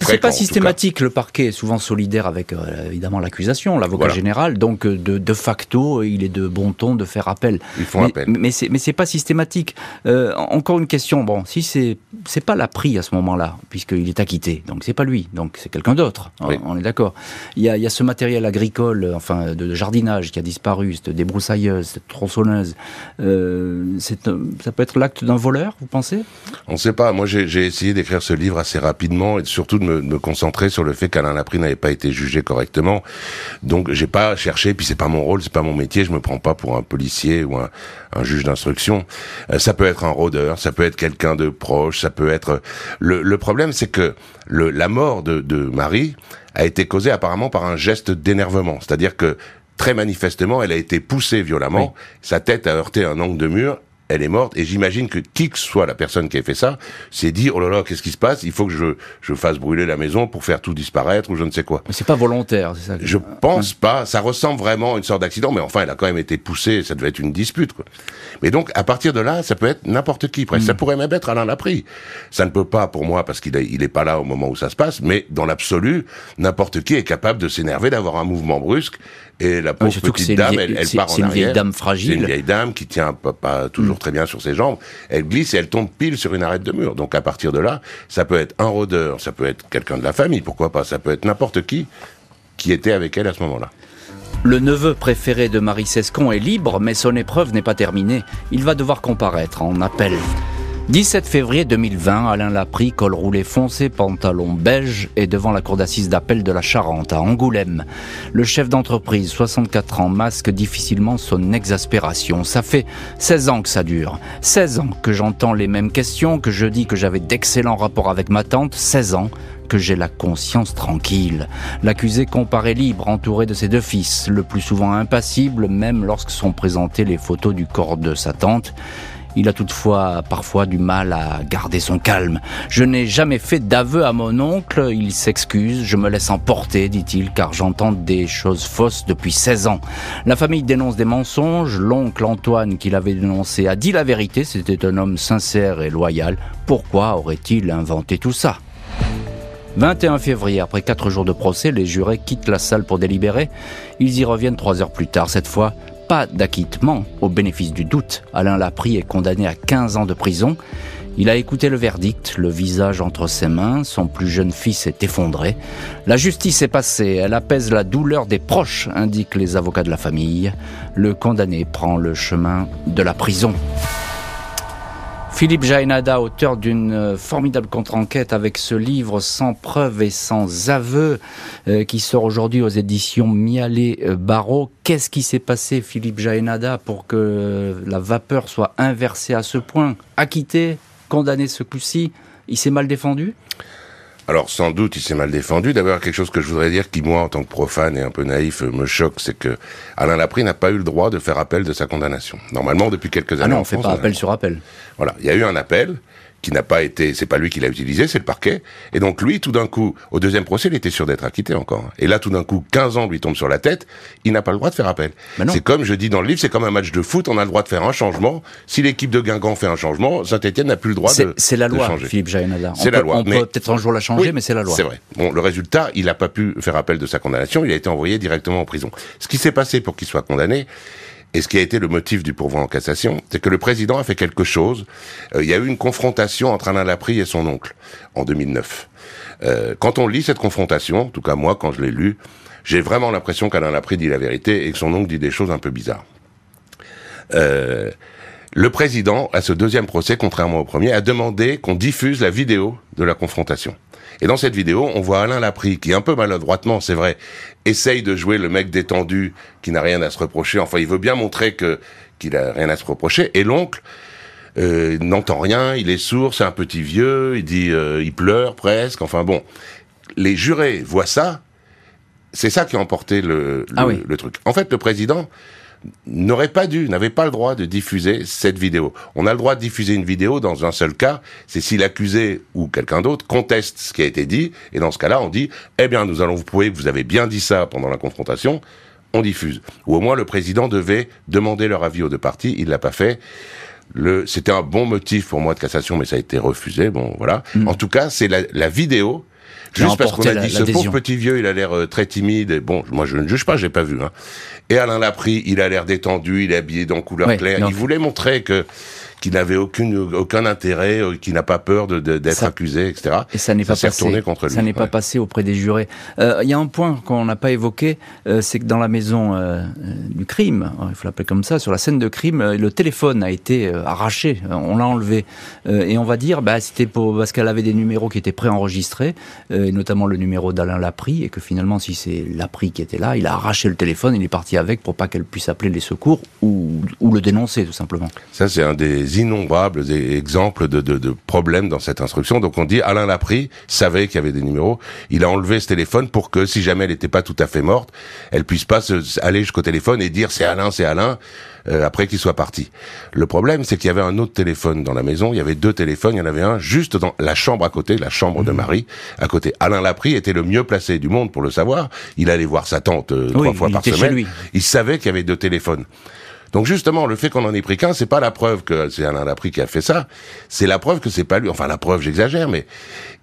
c'est pas systématique. Le parquet est souvent solidaire avec euh, évidemment l'accusation, l'avocat général. Donc euh, de, de, facto, il est de bon ton de faire appel. Ils font mais, appel. Mais c'est mais c'est pas systématique. Euh, encore une question. Bon, si c'est c'est pas la prix à ce moment-là, puisqu'il est acquitté, donc c'est pas lui, donc c'est quelqu'un d'autre. On est d'accord. Il y a, il y a ce matériel agricole, enfin de jardinage qui a disparu, cette débroussailleuse, cette tronçonneuse, euh, ça peut être l'acte d'un voleur, vous pensez? On ne sait pas. Moi, j'ai essayé d'écrire ce livre assez rapidement et surtout de me, concentrer sur le fait qu'Alain Laprie n'avait pas été jugé correctement. Donc, j'ai pas cherché. Puis c'est pas mon rôle, c'est pas mon métier. Je me prends pas pour un policier ou un, juge d'instruction. Euh, ça peut être un rôdeur, ça peut être quelqu'un de proche, ça peut être. Le, problème, c'est que la mort de Marie a été causée apparemment par un geste d'énervement. C'est-à-dire que très manifestement, elle a été poussée violemment. Sa tête a heurté un angle de mur elle est morte. Et j'imagine que qui que soit la personne qui a fait ça, s'est dit oh là là, qu'est-ce qui se passe? Il faut que je je fasse brûler la maison pour faire tout disparaître ou je ne sais quoi. Mais c'est pas volontaire, c'est ça. Je pense pas. Ça ressemble vraiment à une sorte d'accident, mais enfin, elle a quand même été poussée. Ça devait être une dispute. Quoi. Mais donc, à partir de là, ça peut être n'importe qui. Presque. Ça hmm. pourrait même être Alain Laprie. Ça ne peut pas pour moi parce qu'il est, il est pas là au moment où ça se passe. Mais dans l'absolu, n'importe qui est capable de s'énerver, d'avoir un mouvement brusque. Et la pauvre petite dame, elle, elle part en arrière. C'est une vieille dame fragile. C'est une vieille dame qui tient pas, pas toujours très bien sur ses jambes, elle glisse et elle tombe pile sur une arête de mur. Donc à partir de là, ça peut être un rôdeur, ça peut être quelqu'un de la famille, pourquoi pas, ça peut être n'importe qui qui était avec elle à ce moment-là. Le neveu préféré de Marie Sescon est libre, mais son épreuve n'est pas terminée. Il va devoir comparaître en appel. 17 février 2020, Alain Laprie, col roulé foncé, pantalon beige, est devant la cour d'assises d'appel de la Charente, à Angoulême. Le chef d'entreprise, 64 ans, masque difficilement son exaspération. Ça fait 16 ans que ça dure. 16 ans que j'entends les mêmes questions, que je dis que j'avais d'excellents rapports avec ma tante. 16 ans que j'ai la conscience tranquille. L'accusé comparaît libre, entouré de ses deux fils, le plus souvent impassible, même lorsque sont présentées les photos du corps de sa tante. Il a toutefois parfois du mal à garder son calme. Je n'ai jamais fait d'aveu à mon oncle, il s'excuse, je me laisse emporter, dit-il, car j'entends des choses fausses depuis 16 ans. La famille dénonce des mensonges, l'oncle Antoine qui l'avait dénoncé a dit la vérité, c'était un homme sincère et loyal. Pourquoi aurait-il inventé tout ça? 21 février, après quatre jours de procès, les jurés quittent la salle pour délibérer. Ils y reviennent trois heures plus tard. Cette fois, pas d'acquittement au bénéfice du doute. Alain Laprie est condamné à 15 ans de prison. Il a écouté le verdict, le visage entre ses mains, son plus jeune fils est effondré. La justice est passée, elle apaise la douleur des proches, indiquent les avocats de la famille. Le condamné prend le chemin de la prison. Philippe Jaénada, auteur d'une euh, formidable contre-enquête avec ce livre sans preuve et sans aveu, euh, qui sort aujourd'hui aux éditions Mialet euh, Barreau. Qu'est-ce qui s'est passé, Philippe Jaénada, pour que la vapeur soit inversée à ce point? Acquitté, condamné ce coup-ci, il s'est mal défendu? Alors sans doute il s'est mal défendu. D'abord quelque chose que je voudrais dire qui moi en tant que profane et un peu naïf me choque, c'est que Alain Laprie n'a pas eu le droit de faire appel de sa condamnation. Normalement depuis quelques années. Ah non, on fait pas appel sur appel. Voilà, il y a eu un appel qui n'a pas été, c'est pas lui qui l'a utilisé, c'est le parquet. Et donc lui, tout d'un coup, au deuxième procès, il était sûr d'être acquitté encore. Et là, tout d'un coup, 15 ans lui tombent sur la tête, il n'a pas le droit de faire appel. C'est comme je dis dans le livre, c'est comme un match de foot, on a le droit de faire un changement. Si l'équipe de Guingamp fait un changement, Saint-Etienne n'a plus le droit de C'est la loi, Philippe Jaénada. C'est la loi. On peut peut-être un jour la changer, mais c'est la loi. C'est vrai. Bon, le résultat, il n'a pas pu faire appel de sa condamnation, il a été envoyé directement en prison. Ce qui s'est passé pour qu'il soit condamné, et ce qui a été le motif du pourvoi en cassation, c'est que le président a fait quelque chose. Euh, il y a eu une confrontation entre Alain Laprie et son oncle en 2009. Euh, quand on lit cette confrontation, en tout cas moi, quand je l'ai lu, j'ai vraiment l'impression qu'Alain Laprie dit la vérité et que son oncle dit des choses un peu bizarres. Euh, le président, à ce deuxième procès, contrairement au premier, a demandé qu'on diffuse la vidéo de la confrontation. Et dans cette vidéo, on voit Alain Laprie, qui un peu maladroitement, c'est vrai, essaye de jouer le mec détendu, qui n'a rien à se reprocher. Enfin, il veut bien montrer que qu'il a rien à se reprocher. Et l'oncle euh, n'entend rien, il est sourd, c'est un petit vieux, il dit, euh, il pleure presque. Enfin bon, les jurés voient ça. C'est ça qui a emporté le, ah le truc. En fait, le président n'aurait pas dû, n'avait pas le droit de diffuser cette vidéo. On a le droit de diffuser une vidéo dans un seul cas, c'est si l'accusé ou quelqu'un d'autre conteste ce qui a été dit, et dans ce cas-là, on dit, eh bien, nous allons vous prouver que vous avez bien dit ça pendant la confrontation, on diffuse. Ou au moins, le président devait demander leur avis aux deux parties, il l'a pas fait. Le, c'était un bon motif pour moi de cassation, mais ça a été refusé. Bon, voilà. Mm. En tout cas, c'est la, la vidéo Juste parce qu'on a dit ce pauvre petit vieux, il a l'air euh, très timide. Et bon, moi je ne juge pas, j'ai pas vu. Hein. Et Alain Laprie, il a l'air détendu, il est habillé dans couleur claire. Il voulait montrer que qui n'avait aucune, aucun intérêt, euh, qui n'a pas peur de, d'être accusé, etc. Et ça n'est pas passé. contre lui. Ça n'est pas passé auprès des jurés. Euh, il y a un point qu'on n'a pas évoqué, euh, c'est que dans la maison euh, du crime, il faut l'appeler comme ça, sur la scène de crime, le téléphone a été arraché, on l'a enlevé, et on va dire, bah, c'était pour, parce qu'elle avait des numéros qui étaient préenregistrés, et notamment le numéro d'Alain Laprie, et que finalement, si c'est Laprie qui était là, il a arraché le téléphone, il est parti avec pour pas qu'elle puisse appeler les secours ou, ou le dénoncer, tout simplement. Ça, c'est un des innombrables exemples de, de, de, problèmes dans cette instruction. Donc on dit Alain Laprie savait qu'il y avait des numéros. Il a enlevé ce téléphone pour que si jamais elle n'était pas tout à fait morte, elle puisse pas se, aller jusqu'au téléphone et dire c'est Alain, c'est Alain. Euh, après qu'il soit parti. Le problème, c'est qu'il y avait un autre téléphone dans la maison. Il y avait deux téléphones. Il y en avait un juste dans la chambre à côté, la chambre de mmh. Marie à côté. Alain Laprie était le mieux placé du monde pour le savoir. Il allait voir sa tante euh, trois fois par semaine. Il savait qu'il y avait deux téléphones. Donc justement, le fait qu'on en ait pris qu'un, c'est pas la preuve que c'est Alain Laprie qui a fait ça. C'est la preuve que c'est pas lui. Enfin, la preuve, j'exagère, mais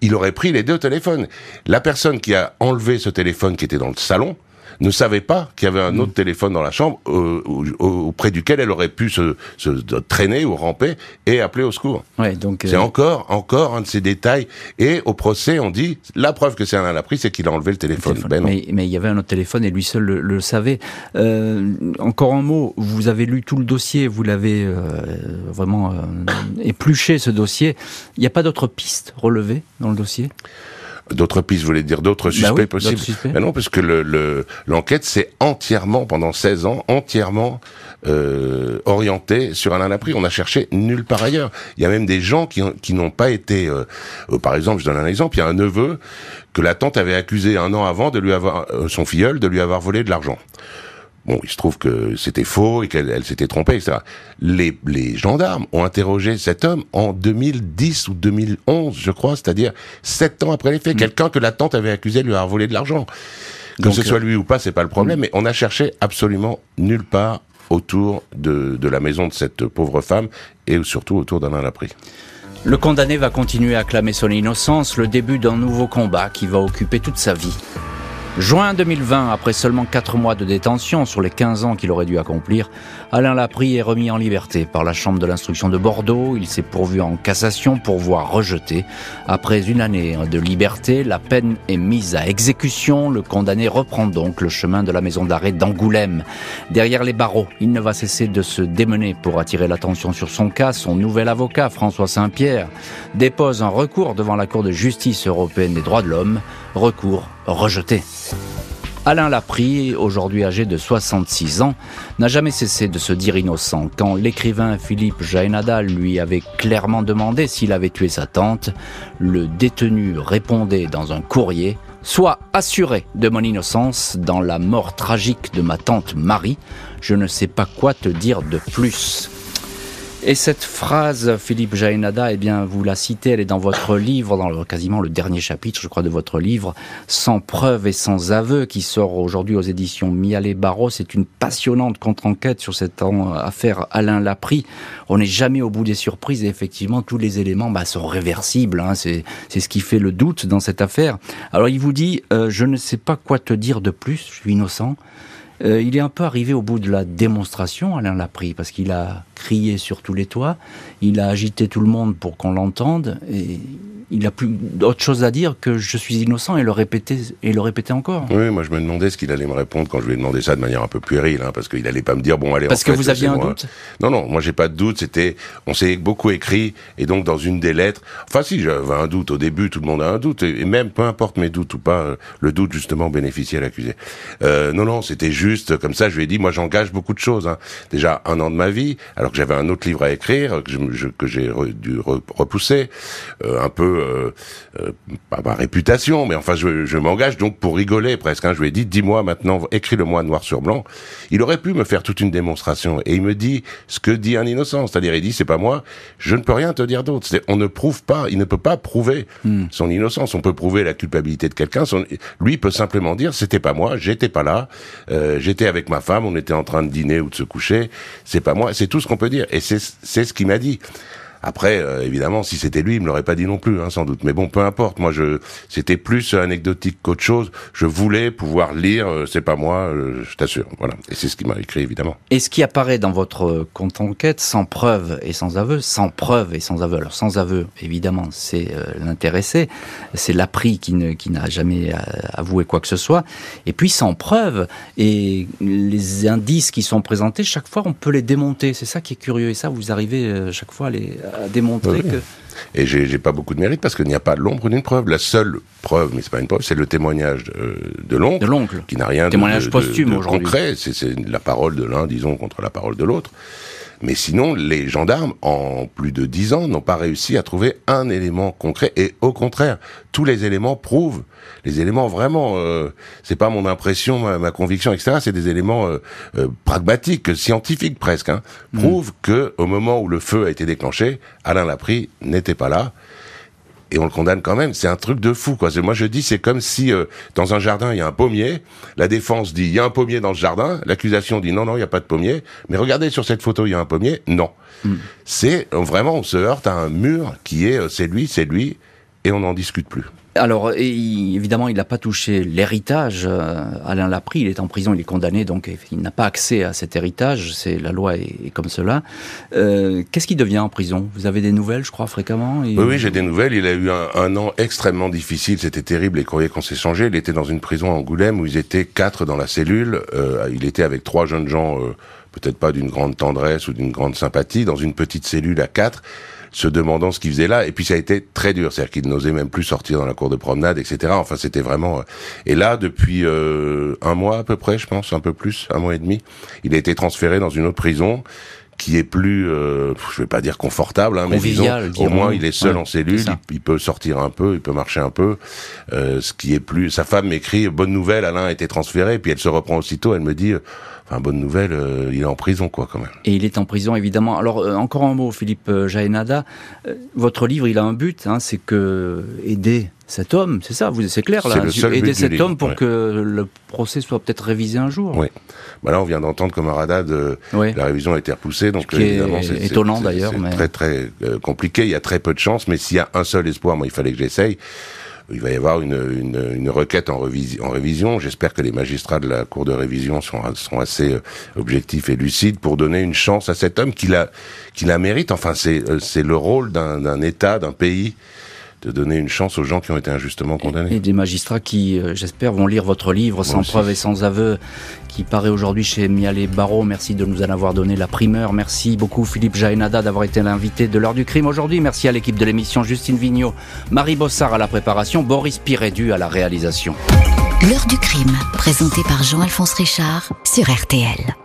il aurait pris les deux téléphones. La personne qui a enlevé ce téléphone qui était dans le salon, ne savait pas qu'il y avait un mm. autre téléphone dans la chambre euh, auprès duquel elle aurait pu se, se, traîner ou ramper et appeler au secours. Ouais, donc c'est euh, encore encore un de ces détails. Et au procès, on dit la preuve que c'est un pris, c'est qu'il a enlevé le téléphone. Ben mais, mais, il y avait un autre téléphone et lui seul le, savait. Euh, encore un mot, vous avez lu tout le dossier, vous l'avez euh, vraiment euh, épluché ce dossier. Il n'y a pas d'autres pistes relevées dans le dossier? D'autres pistes, vous voulez dire d'autres bah suspects possibles Mais non, parce que le, l'enquête s'est entièrement, pendant 16 ans, entièrement euh, orientée sur Alain Laprie. On n'a cherché nulle part ailleurs. Il y a même des gens qui, qui n'ont pas été... Euh, euh, par exemple, je donne un exemple, il y a un neveu que la tante avait accusé un an avant de lui avoir... Euh, son filleul de lui avoir volé de l'argent. Bon, il se trouve que c'était faux et qu'elle s'était trompée, etc. Les, les gendarmes ont interrogé cet homme en 2010 ou 2011, je crois, c'est-à-dire sept ans après les faits. Mm. Quelqu'un que la tante avait accusé de lui avoir volé de l'argent. Que ce soit lui ou pas, c'est pas le problème, mm. mais on a cherché absolument nulle part autour de, de la maison de cette pauvre femme et surtout autour d'Alain Laprie. Le condamné va continuer à clamer son innocence, le début d'un nouveau combat qui va occuper toute sa vie. Juin 2020, après seulement 4 mois de détention sur les 15 ans qu'il aurait dû accomplir, Alain Laprie est remis en liberté par la Chambre de l'instruction de Bordeaux. Il s'est pourvu en cassation pour voir rejeté. Après une année de liberté, la peine est mise à exécution. Le condamné reprend donc le chemin de la maison d'arrêt d'Angoulême. Derrière les barreaux, il ne va cesser de se démener pour attirer l'attention sur son cas. Son nouvel avocat, François Saint-Pierre, dépose un recours devant la Cour de justice européenne des droits de l'homme. Recours rejeté. Alain Laprie, aujourd'hui âgé de 66 ans, n'a jamais cessé de se dire innocent. Quand l'écrivain Philippe Jaénada lui avait clairement demandé s'il avait tué sa tante, le détenu répondait dans un courrier Sois assuré de mon innocence dans la mort tragique de ma tante Marie. Je ne sais pas quoi te dire de plus. Et cette phrase, Philippe Jaénada, eh bien, vous la citez, elle est dans votre livre, dans le, quasiment le dernier chapitre, je crois, de votre livre, Sans preuve et sans aveu, qui sort aujourd'hui aux éditions Mialet Barreau. C'est une passionnante contre-enquête sur cette affaire Alain Lapri. On n'est jamais au bout des surprises et effectivement, tous les éléments bah, sont réversibles. Hein. C'est ce qui fait le doute dans cette affaire. Alors, il vous dit, euh, je ne sais pas quoi te dire de plus, je suis innocent. Euh, il est un peu arrivé au bout de la démonstration, Alain Lapri, parce qu'il a crié sur tous les toits, il a agité tout le monde pour qu'on l'entende, et il a plus d'autre chose à dire que je suis innocent et le répéter et le répéter encore. Oui, moi je me demandais ce qu'il allait me répondre quand je lui ai demandé ça de manière un peu puérile, hein, parce qu'il allait pas me dire bon allez. Parce que vous aviez un doute? Non non, moi j'ai pas de doute. C'était, on s'est beaucoup écrit et donc dans une des lettres, enfin si j'avais un doute au début, tout le monde a un doute et même peu importe mes doutes ou pas, le doute justement bénéficiait à l'accusé. Euh, non non, c'était juste comme ça. Je lui ai dit moi j'engage beaucoup de choses. Hein. Déjà un an de ma vie, alors que j'avais un autre livre à écrire que j'ai dû repousser, euh, un peu euh, euh, pas ma réputation, mais enfin je, je m'engage donc pour rigoler presque. Hein. Je lui ai dit, dis-moi maintenant, écris-le-moi noir sur blanc. Il aurait pu me faire toute une démonstration et il me dit ce que dit un innocent, c'est-à-dire il dit c'est pas moi, je ne peux rien te dire d'autre. On ne prouve pas, il ne peut pas prouver hmm. son innocence. On peut prouver la culpabilité de quelqu'un. Lui peut simplement dire c'était pas moi, j'étais pas là, euh, j'étais avec ma femme, on était en train de dîner ou de se coucher. C'est pas moi. C'est tout ce qu'on peut dire et c'est ce qu'il m'a dit. Après, euh, évidemment, si c'était lui, il me l'aurait pas dit non plus, hein, sans doute. Mais bon, peu importe. Moi, je, c'était plus anecdotique qu'autre chose. Je voulais pouvoir lire. Euh, c'est pas moi, euh, je t'assure. Voilà. Et c'est ce qui m'a écrit, évidemment. Et ce qui apparaît dans votre compte enquête, sans preuve et sans aveu, sans preuve et sans aveu. Alors, sans aveu, évidemment, c'est l'intéressé, c'est l'appris qui ne, qui n'a jamais avoué quoi que ce soit. Et puis, sans preuve et les indices qui sont présentés, chaque fois, on peut les démonter. C'est ça qui est curieux. Et ça, vous arrivez chaque fois à les à démontrer que. Et j'ai pas beaucoup de mérite parce qu'il n'y a pas l'ombre d'une preuve. La seule preuve, mais c'est pas une preuve, c'est le témoignage de, l'oncle, qui n'a rien témoignage de, posthume de concret. C'est la parole de l'un, disons, contre la parole de l'autre. Mais sinon, les gendarmes, en plus de dix ans, n'ont pas réussi à trouver un élément concret. Et au contraire, tous les éléments prouvent, les éléments vraiment, euh, c'est pas mon impression, ma, conviction, etc. C'est des éléments euh, euh, pragmatiques, scientifiques presque, hein, mmh. prouvent que au moment où le feu a été déclenché, Alain Laprie n'était pas là et on le condamne quand même. C'est un truc de fou, quoi. Moi, je dis, c'est comme si euh, dans un jardin il y a un pommier. La défense dit il y a un pommier dans le jardin. L'accusation dit non, non, il n'y a pas de pommier. Mais regardez sur cette photo, il y a un pommier. Non. Hmm. C'est vraiment, on se heurte à un mur qui est, euh, c'est lui, c'est lui, et on n'en discute plus. Alors, évidemment, il n'a pas touché l'héritage. Euh, Alain l'a pris, il est en prison, il est condamné, donc il n'a pas accès à cet héritage. C'est la loi est, comme cela. Euh, qu'est-ce qu'il devient en prison? Vous avez des nouvelles, je crois, fréquemment? Oui, oui, j'ai des nouvelles. Il a eu un, an extrêmement difficile. C'était terrible. Les courriers qu'on s'est changés. Il était dans une prison à Angoulême où ils étaient quatre dans la cellule. Euh, il était avec trois jeunes gens, peut-être pas d'une grande tendresse ou d'une grande sympathie, dans une petite cellule à quatre se demandant ce qu'il faisait là. Et puis ça a été très dur, c'est-à-dire qu'il n'osait même plus sortir dans la cour de promenade, etc. Enfin, c'était vraiment. Euh, et là, depuis euh, un mois à peu près, je pense, un peu plus, un mois et demi, il a été transféré dans une autre prison qui est plus, euh, je vais pas dire confortable, hein, mais disons, au moins il est seul en cellule, il, peut sortir un peu, il peut marcher un peu, euh, ce qui est plus. Sa femme m'écrit bonne nouvelle, Alain a été transféré, puis elle se reprend aussitôt, elle me dit Enfin, bonne nouvelle, euh, il est en prison, quoi, quand même. Et il est en prison, évidemment. Alors, euh, encore un mot, Philippe euh, Jaénada. votre livre, il a un but, hein, c'est que aider cet homme, c'est ça, c'est clair là. aider cet homme pour que le procès soit peut-être révisé un jour. Oui. Bah là, on vient d'entendre comme un radade, la révision a été repoussée, donc évidemment, c'est étonnant d'ailleurs. C'est très très compliqué. Il y a très peu de chance, mais s'il y a un seul espoir, moi, il fallait que j'essaye il va y avoir une, une, une requête en, en révision. J'espère que les magistrats de la Cour de révision sont, sont assez euh, objectifs et lucides pour donner une chance à cet homme qui la, qui la mérite. Enfin, c'est euh, le rôle d'un État, d'un pays de donner une chance aux gens qui ont été injustement condamnés. Et, des magistrats qui, euh, j'espère, vont lire votre livre sans preuve et sans aveu, qui paraît aujourd'hui chez Mialet Barreau. Merci de nous en avoir donné la primeur. Merci beaucoup Philippe Jaénada d'avoir été l'invité de l'heure du crime aujourd'hui. Merci à l'équipe de l'émission Justine Vignot, Marie Bossard à la préparation, Boris Pirédu à la réalisation. L'heure du crime, présenté par Jean-Alphonse Richard sur RTL.